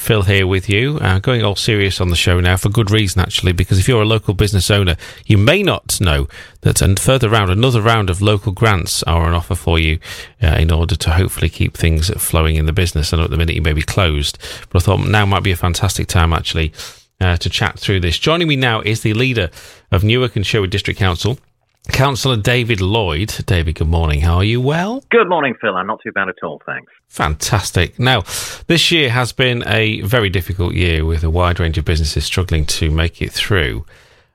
Phil here with you, uh, going all serious on the show now for good reason, actually, because if you're a local business owner, you may not know that and further round, another round of local grants are on offer for you uh, in order to hopefully keep things flowing in the business. I know at the minute you may be closed, but I thought now might be a fantastic time actually uh, to chat through this. Joining me now is the leader of Newark and Sherwood District Council, Councillor David Lloyd. David, good morning. How are you? Well? Good morning, Phil. I'm not too bad at all, thanks. Fantastic. Now, this year has been a very difficult year with a wide range of businesses struggling to make it through.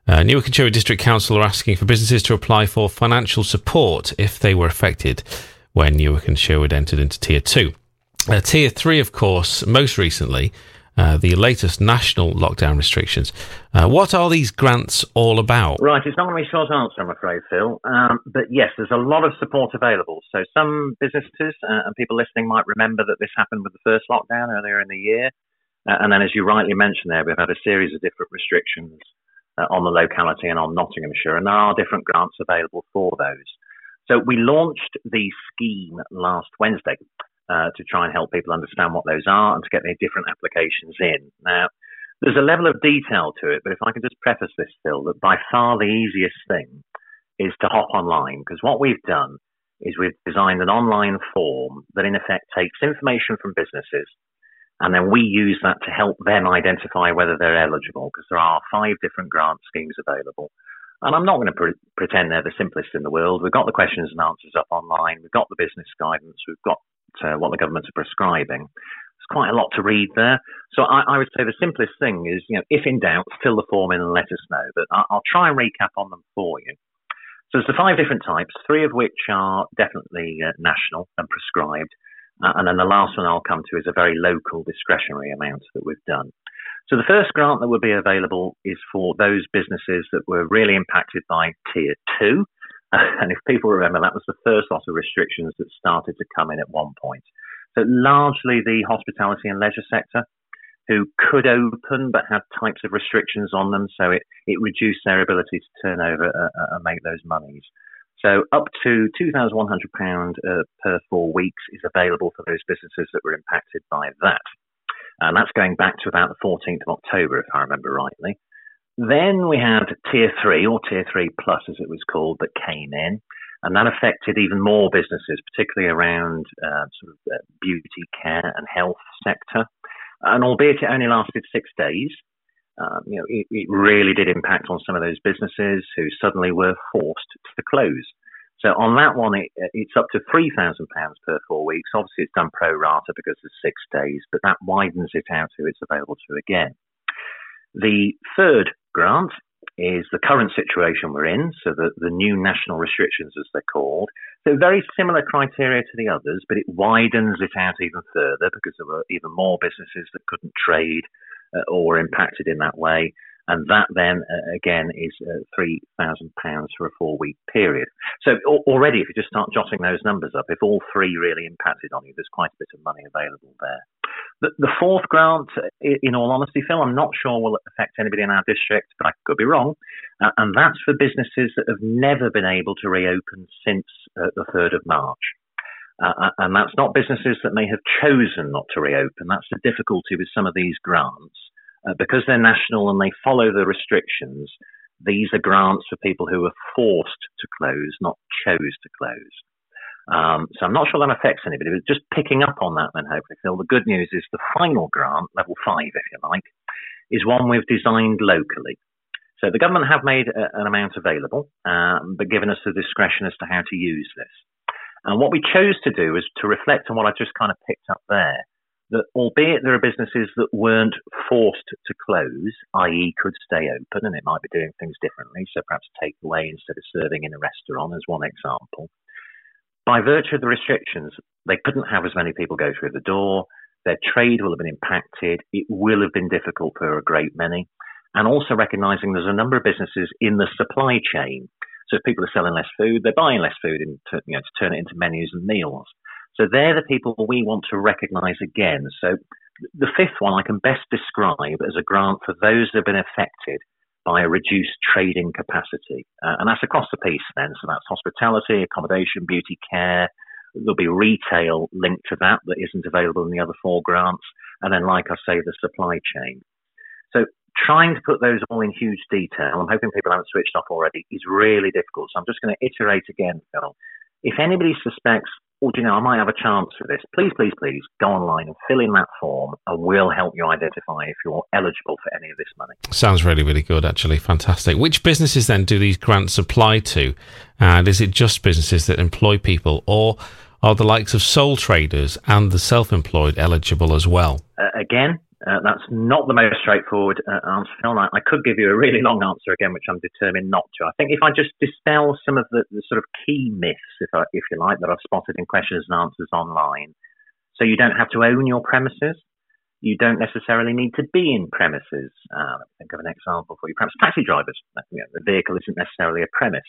Uh, Newark and Sherwood District Council are asking for businesses to apply for financial support if they were affected when Newark and Sherwood entered into Tier 2. Uh, tier 3, of course, most recently, uh, the latest national lockdown restrictions. Uh, what are these grants all about? Right, it's not going to be a short answer, I'm afraid, Phil. Um, but yes, there's a lot of support available. So some businesses uh, and people listening might remember that this happened with the first lockdown earlier in the year. Uh, and then, as you rightly mentioned there, we've had a series of different restrictions uh, on the locality and on Nottinghamshire, and there are different grants available for those. So we launched the scheme last Wednesday uh, to try and help people understand what those are and to get their different applications in. Now, there's a level of detail to it, but if I can just preface this, Phil, that by far the easiest thing is to hop online because what we've done is we've designed an online form that in effect takes information from businesses and then we use that to help them identify whether they're eligible because there are five different grant schemes available. And I'm not going to pre- pretend they're the simplest in the world. We've got the questions and answers up online. We've got the business guidance. We've got uh, what the governments are prescribing. There's quite a lot to read there. So I, I, would say the simplest thing is, you know, if in doubt, fill the form in and let us know. But I, will try and recap on them for you. So there's the five different types, three of which are definitely uh, national and prescribed. Uh, and then the last one I'll come to is a very local discretionary amount that we've done. So the first grant that will be available is for those businesses that were really impacted by tier two. and if people remember, that was the first lot of restrictions that started to come in at one point. So largely the hospitality and leisure sector who could open but had types of restrictions on them. So it, it reduced their ability to turn over uh, uh and make those monies. So up to £2,100 uh, per four weeks is available for those businesses that were impacted by that. And that's going back to about the 14th of October, if I remember rightly. Then we had Tier 3, or Tier 3 Plus as it was called, that came in. And that affected even more businesses, particularly around uh, sort of uh, beauty care and health sector. And albeit it only lasted six days, um, you know, it, it, really did impact on some of those businesses who suddenly were forced to close. So on that one, it, it's up to three thousand pounds per four weeks. Obviously, it's done pro rata because of six days, but that widens it out to it's available to again. The third grant is the current situation we're in, so the, the new national restrictions, as they're called. So very similar criteria to the others, but it widens it out even further because there were even more businesses that couldn't trade uh, or were impacted in that way. And that then, uh, again, is uh, £3,000 for a four week period. So already, if you just start jotting those numbers up, if all three really impacted on you, there's quite a bit of money available there. The, the fourth grant, in all honesty, Phil, I'm not sure will affect anybody in our district, but I could be wrong. Uh, and that's for businesses that have never been able to reopen since uh, the 3rd of March. Uh, and that's not businesses that may have chosen not to reopen. That's the difficulty with some of these grants uh, because they're national and they follow the restrictions, these are grants for people who are forced to close, not chose to close. Um, so I'm not sure that affects anybody, but just picking up on that then hopefully, Phil, the good news is the final grant, level five, if you like, is one we've designed locally. So the government have made a, an amount available, um, but given us the discretion as to how to use this. And what we chose to do is to reflect on what I just kind of picked up there that albeit there are businesses that weren't forced to close, i.e., could stay open and it might be doing things differently, so perhaps take away instead of serving in a restaurant, as one example. By virtue of the restrictions, they couldn't have as many people go through the door. Their trade will have been impacted. It will have been difficult for a great many. And also recognizing there's a number of businesses in the supply chain. So if people are selling less food, they're buying less food in, you know, to turn it into menus and meals. So they're the people we want to recognise again. So the fifth one I can best describe as a grant for those that have been affected by a reduced trading capacity. Uh, and that's across the piece then. So that's hospitality, accommodation, beauty care. There'll be retail linked to that that isn't available in the other four grants. and then, like I say, the supply chain. So trying to put those all in huge detail, I'm hoping people haven't switched off already, is really difficult. So I'm just going to iterate again, Phil. If anybody suspects, oh, do you know, I might have a chance for this, please, please, please go online and fill in that form and we'll help you identify if you're eligible for any of this money. Sounds really, really good, actually. Fantastic. Which businesses then do these grants apply to? And is it just businesses that employ people or are the likes of sole traders and the self employed eligible as well? Uh, again, uh, that's not the most straightforward uh, answer, Phil. I, I, could give you a really long answer again, which I'm determined not to. I think if I just dispel some of the, the sort of key myths, if, I, if you like, that I've spotted in questions and answers online. So you don't have to own your premises. You don't necessarily need to be in premises. Uh, think of an example for you. Perhaps taxi drivers. You know, the vehicle isn't necessarily a premise.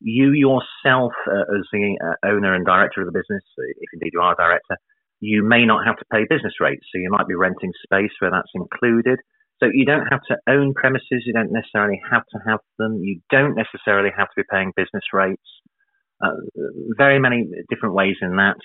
You yourself, uh, as the uh, owner and director of the business, if indeed you are a director, you may not have to pay business rates. So you might be renting space where that's included. So you don't have to own premises. You don't necessarily have to have them. You don't necessarily have to be paying business rates. Uh, very many different ways in that.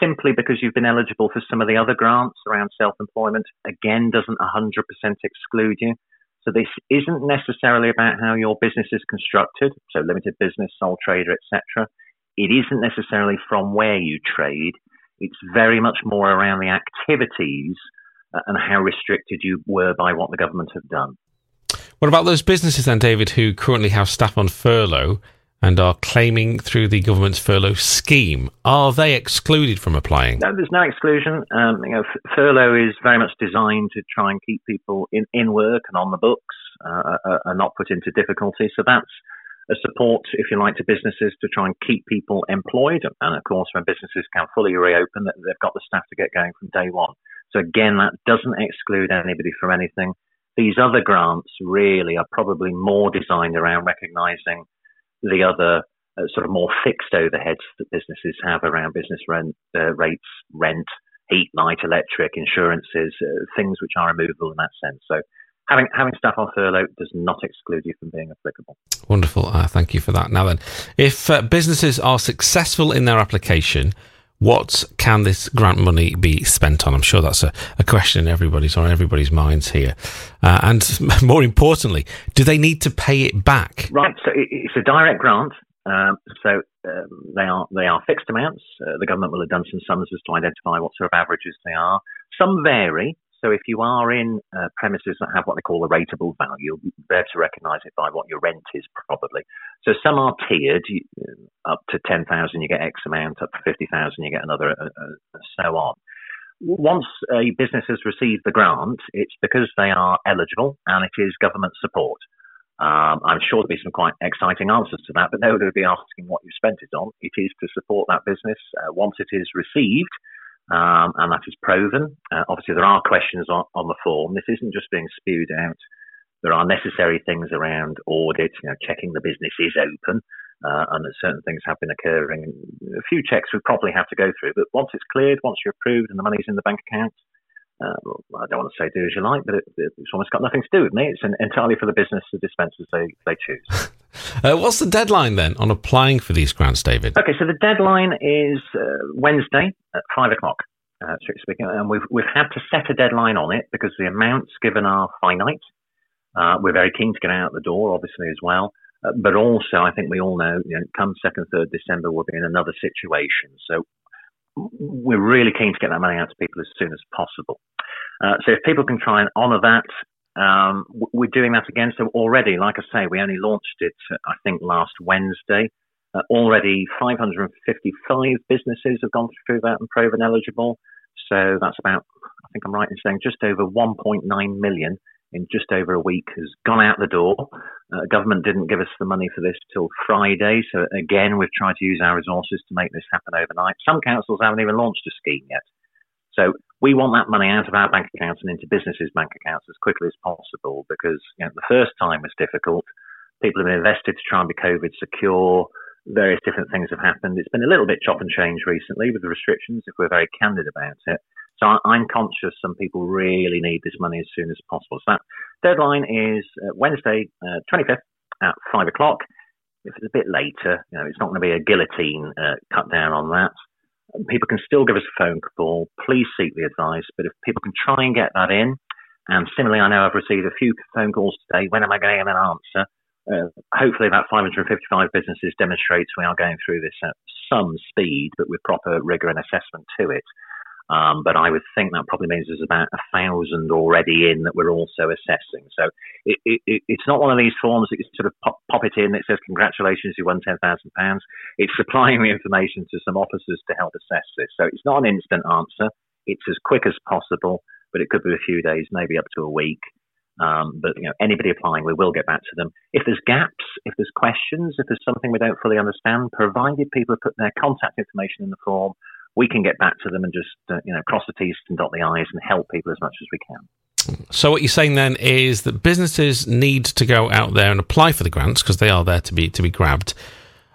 Simply because you've been eligible for some of the other grants around self-employment, again, doesn't 100% exclude you. So this isn't necessarily about how your business is constructed. So limited business, sole trader, etc. It isn't necessarily from where you trade. It's very much more around the activities uh, and how restricted you were by what the government have done. What about those businesses then, David, who currently have staff on furlough and are claiming through the government's furlough scheme? Are they excluded from applying? No, there's no exclusion. Um, you know, f- furlough is very much designed to try and keep people in, in work and on the books uh, uh, and not put into difficulty. So that's a support, if you like, to businesses to try and keep people employed. And of course, when businesses can fully reopen, they've got the staff to get going from day one. So again, that doesn't exclude anybody from anything. These other grants really are probably more designed around recognizing the other uh, sort of more fixed overheads that businesses have around business rent uh, rates, rent, heat, light, electric, insurances, uh, things which are removable in that sense. So having having staff on furlough does not exclude you from being applicable. Wonderful. Uh, thank you for that. Now then, if uh, businesses are successful in their application, what can this grant money be spent on? I'm sure that's a, a question in everybody's on everybody's minds here. Uh, and more importantly, do they need to pay it back? Right. So it's a direct grant. Um, so um, they are they are fixed amounts. Uh, the government will have done some sums as to identify what sort of averages they are. Some vary. So if you are in uh, premises that have what they call a rateable value, able to recognise it by what your rent is probably. So some are tiered. You, uh, up to 10,000 you get X amount, up to 50,000 you get another, uh, uh, so on. Once a business has received the grant, it's because they are eligible and it is government support. Um, I'm sure there'll be some quite exciting answers to that, but nobody will be asking what you spent it on. It is to support that business. Uh, once it is received, um, and that is proven. Uh, obviously, there are questions on, on, the form. This isn't just being spewed out. There are necessary things around audit, you know, checking the business is open, uh, and that certain things have been occurring. A few checks we probably have to go through, but once it's cleared, once you're approved and the money's in the bank account, uh, I don't want to say do as you like, but it, it's almost got nothing to do with me. It's an, entirely for the business to dispense as they, they choose. uh, what's the deadline then on applying for these grants, David? Okay, so the deadline is uh, Wednesday at five o'clock. Uh, speaking, and we've we've had to set a deadline on it because the amounts given are finite. Uh, we're very keen to get out the door, obviously as well. Uh, but also, I think we all know, you know, come second, third December, we'll be in another situation. So we're really keen to get that money out to people as soon as possible. Uh, so if people can try and honour that, um, we're doing that again. So already, like I say, we only launched it, uh, I think, last Wednesday. Uh, already 555 businesses have gone through that and proven eligible. So that's about, I think I'm right in saying, just over 1.9 million in just over a week has gone out the door. Uh, government didn't give us the money for this till Friday, so again we've tried to use our resources to make this happen overnight. Some councils haven't even launched a scheme yet, so we want that money out of our bank accounts and into businesses' bank accounts as quickly as possible because you know, the first time was difficult. People have invested to try and be COVID secure. Various different things have happened. It's been a little bit chop and change recently with the restrictions, if we're very candid about it. So I'm conscious some people really need this money as soon as possible. So that deadline is uh, Wednesday, uh, 25th at five o'clock. If it's a bit later, you know, it's not going to be a guillotine uh, cut down on that. people can still give us a phone call. Please seek the advice. But if people can try and get that in, and similarly, I know I've received a few phone calls today. When am I going to get an answer? Uh, hopefully, about 555 businesses demonstrates we are going through this at some speed, but with proper rigor and assessment to it. Um, but I would think that probably means there's about a thousand already in that we're also assessing. So it, it, it's not one of these forms that you sort of pop, pop it in that says, Congratulations, you won £10,000. It's supplying the information to some officers to help assess this. So it's not an instant answer, it's as quick as possible, but it could be a few days, maybe up to a week. Um, but you know, anybody applying, we will get back to them. If there's gaps, if there's questions, if there's something we don't fully understand, provided people put their contact information in the form, we can get back to them and just uh, you know cross the T's and dot the I's and help people as much as we can. So what you're saying then is that businesses need to go out there and apply for the grants because they are there to be to be grabbed.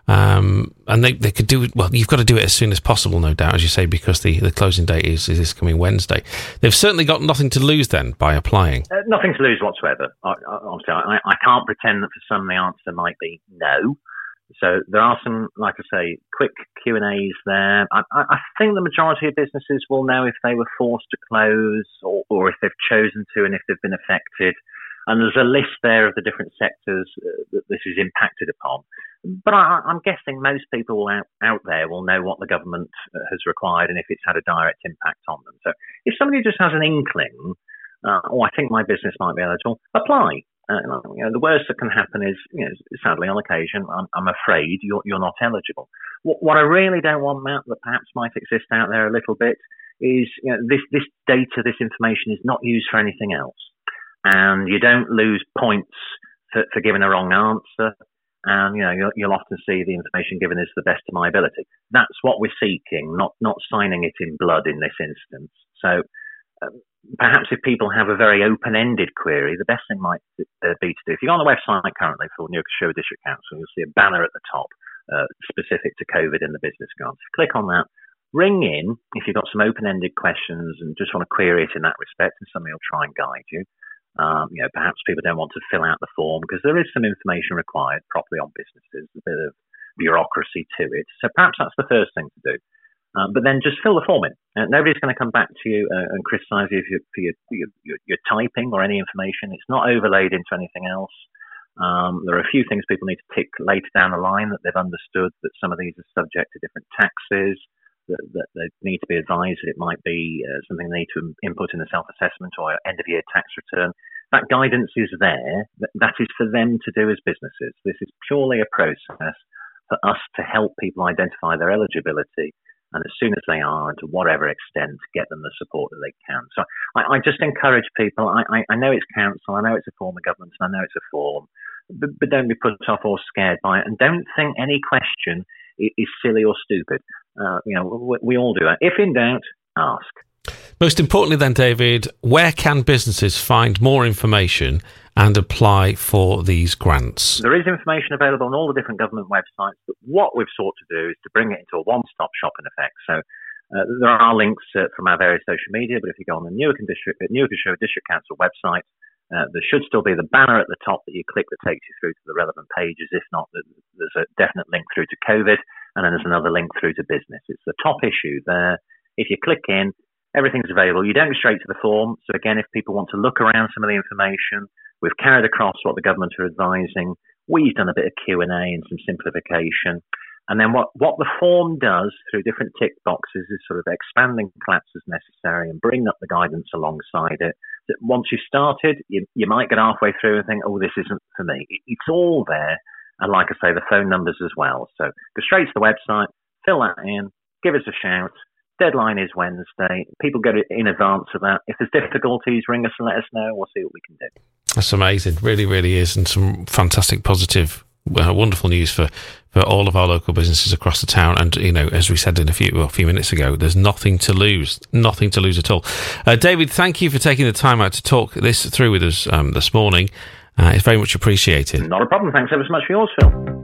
Um, and they, they could do it. Well, you've got to do it as soon as possible, no doubt, as you say, because the, the closing date is, is this coming Wednesday. They've certainly got nothing to lose then by applying. Uh, nothing to lose whatsoever. I, I, obviously, I, I, can't pretend that for some the answer might be no. So there are some, like I say, quick Q and A's there. I, I, think the majority of businesses will know if they were forced to close or, or if they've chosen to and if they've been affected. And there's a list there of the different sectors uh, that this is impacted upon. But I, am guessing most people out, out there will know what the government uh, has required and if it's had a direct impact on them. So if somebody just has an inkling, uh, oh, I think my business might be eligible, apply. Uh, you know, the worst that can happen is, you know, sadly on occasion, I'm, I'm afraid you're, you're not eligible. What, what, I really don't want, Matt, that perhaps might exist out there a little bit, is you know, this, this data, this information is not used for anything else. And you don't lose points for, for giving a wrong answer. And you know you'll, you'll, often see the information given is the best of my ability. That's what we're seeking, not not signing it in blood in this instance. So um, perhaps if people have a very open-ended query, the best thing might uh, be to do. If you go on the website currently for Newark Show District Council, you'll see a banner at the top uh, specific to COVID and the business grants. Click on that. Ring in if you've got some open-ended questions and just want to query it in that respect, and somebody will try and guide you. Um, you know, perhaps people don't want to fill out the form because there is some information required properly on businesses, a bit of bureaucracy to it. So perhaps that's the first thing to do. Um, but then just fill the form in. Uh, nobody's going to come back to you uh, and criticise you for your, your, your, your, typing or any information. It's not overlaid into anything else. Um, there are a few things people need to tick later down the line that they've understood that some of these are subject to different taxes, that, that they need to be advised that it might be uh, something they need to input in the self assessment or end of year tax return. That guidance is there. That is for them to do as businesses. This is purely a process for us to help people identify their eligibility and as soon as they are, to whatever extent, get them the support that they can. So I, I just encourage people. I, I, I, know it's council, I know it's a form of government, and I know it's a form, but, but don't be put off or scared by it, and don't think any question is silly or stupid. Uh, you know, we, we all do that. If in doubt, ask. Most importantly, then, David, where can businesses find more information and apply for these grants? There is information available on all the different government websites, but what we've sought to do is to bring it into a one stop shop in effect. So uh, there are links uh, from our various social media, but if you go on the Newark, District, Newark District Council website, uh, there should still be the banner at the top that you click that takes you through to the relevant pages. If not, there's a definite link through to COVID, and then there's another link through to business. It's the top issue there. If you click in, everything's available. You don't go straight to the form. So again, if people want to look around some of the information, we've carried across what the government are advising. We've done a bit of Q and some simplification. And then what, what the form does through different tick boxes is sort of expanding collapse as necessary and bring up the guidance alongside it. That once you've started, you, you might get halfway through and think, oh, this isn't for me. It's all there. And like I say, the phone numbers as well. So go straight to the website, fill that in, give us a shout. Deadline is Wednesday. People get it in advance of that. If there's difficulties, ring us and let us know. We'll see what we can do. That's amazing. Really, really is. And some fantastic positive uh, wonderful news for, for all of our local businesses across the town. And, you know, as we said in a few, well, a few minutes ago, there's nothing to lose, nothing to lose at all. Uh, David, thank you for taking the time out to talk this through with us um, this morning. Uh, it's very much appreciated. Not a problem. Thanks ever so much for yours, Phil.